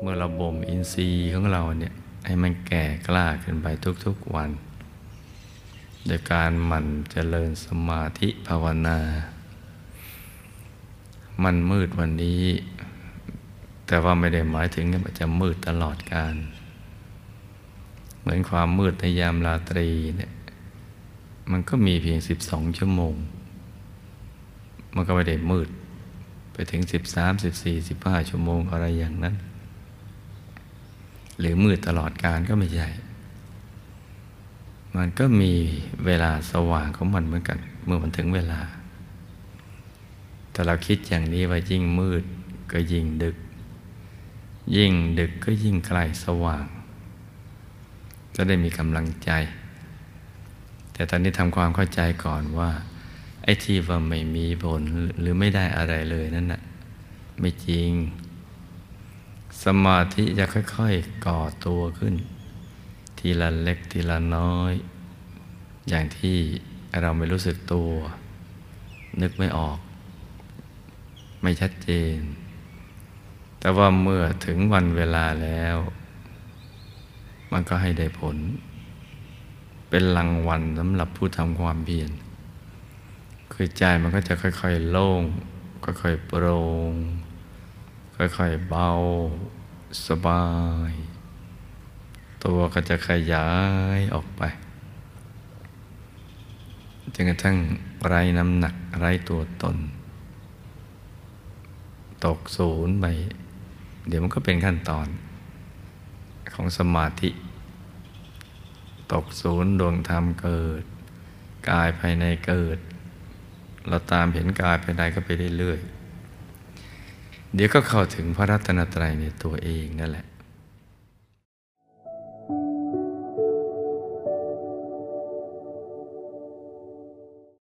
เมื่อระบ่มอินทรีย์ของเราเนี่ยให้มันแก่กล้าขึ้นไปทุกๆวัน โดยการหมั่นเจริญสมาธิภาวนา มันมืดวันนี้ แต่ว่าไม่ได้หมายถึงว่าจะมืดตลอดการ เหมือนความมืดในยามราตรีเนี่ยมันก็มีเพียง12ชั่วโมง มันก็ไม่ได้มืดไปถึง13 14 15ชั่วโมงอะไรอย่างนั้น หรือมืดตลอดการก็ไม่ใช่ มันก็มีเวลาสว่างของมันเหมือนกัน เมื่อมันถึงเวลา แต่เราคิดอย่างนี้ว่ายิ่งมืดก็ยิ่งดึก ยิ่งดึกก็ยิ่งใกล้สว่าง จะได้มีกำลังใจ แต่ตอนนี้ทำความเข้าใจก่อนว่า ไอ้ที่ว่าไม่มีผลหรือไม่ได้อะไรเลยนั่นน่ะไม่จริง สมาธิจะค่อยๆก่อตัวขึ้น ทีละเล็กทีละน้อย อย่างที่เราไม่รู้สึกตัว นึกไม่ออก ไม่ชัดเจน แต่ว่าเมื่อถึงวันเวลาแล้ว มันก็ให้ได้ผล เป็นรางวัลสำหรับผู้ทำความเพียรคือใจมันก็จะค่อยๆ โล่งค่อยๆโปร่ง ค่อยๆเบา สบาย ตัวก็จะขยายออกไปจนกระทั่งไร้น้ำหนักไร้ตัวตน ตกศูนย์ไป เดี๋ยวมันก็เป็นขั้นตอน ของสมาธิ ตกศูนย์ดวงธรรมเกิด กายภายในเกิด เราตามเห็นกายภายในก็ไปเรื่อยๆ เดี๋ยวก็เข้าถึงพระรัตนตรัยในตัวเองนั่นแหละ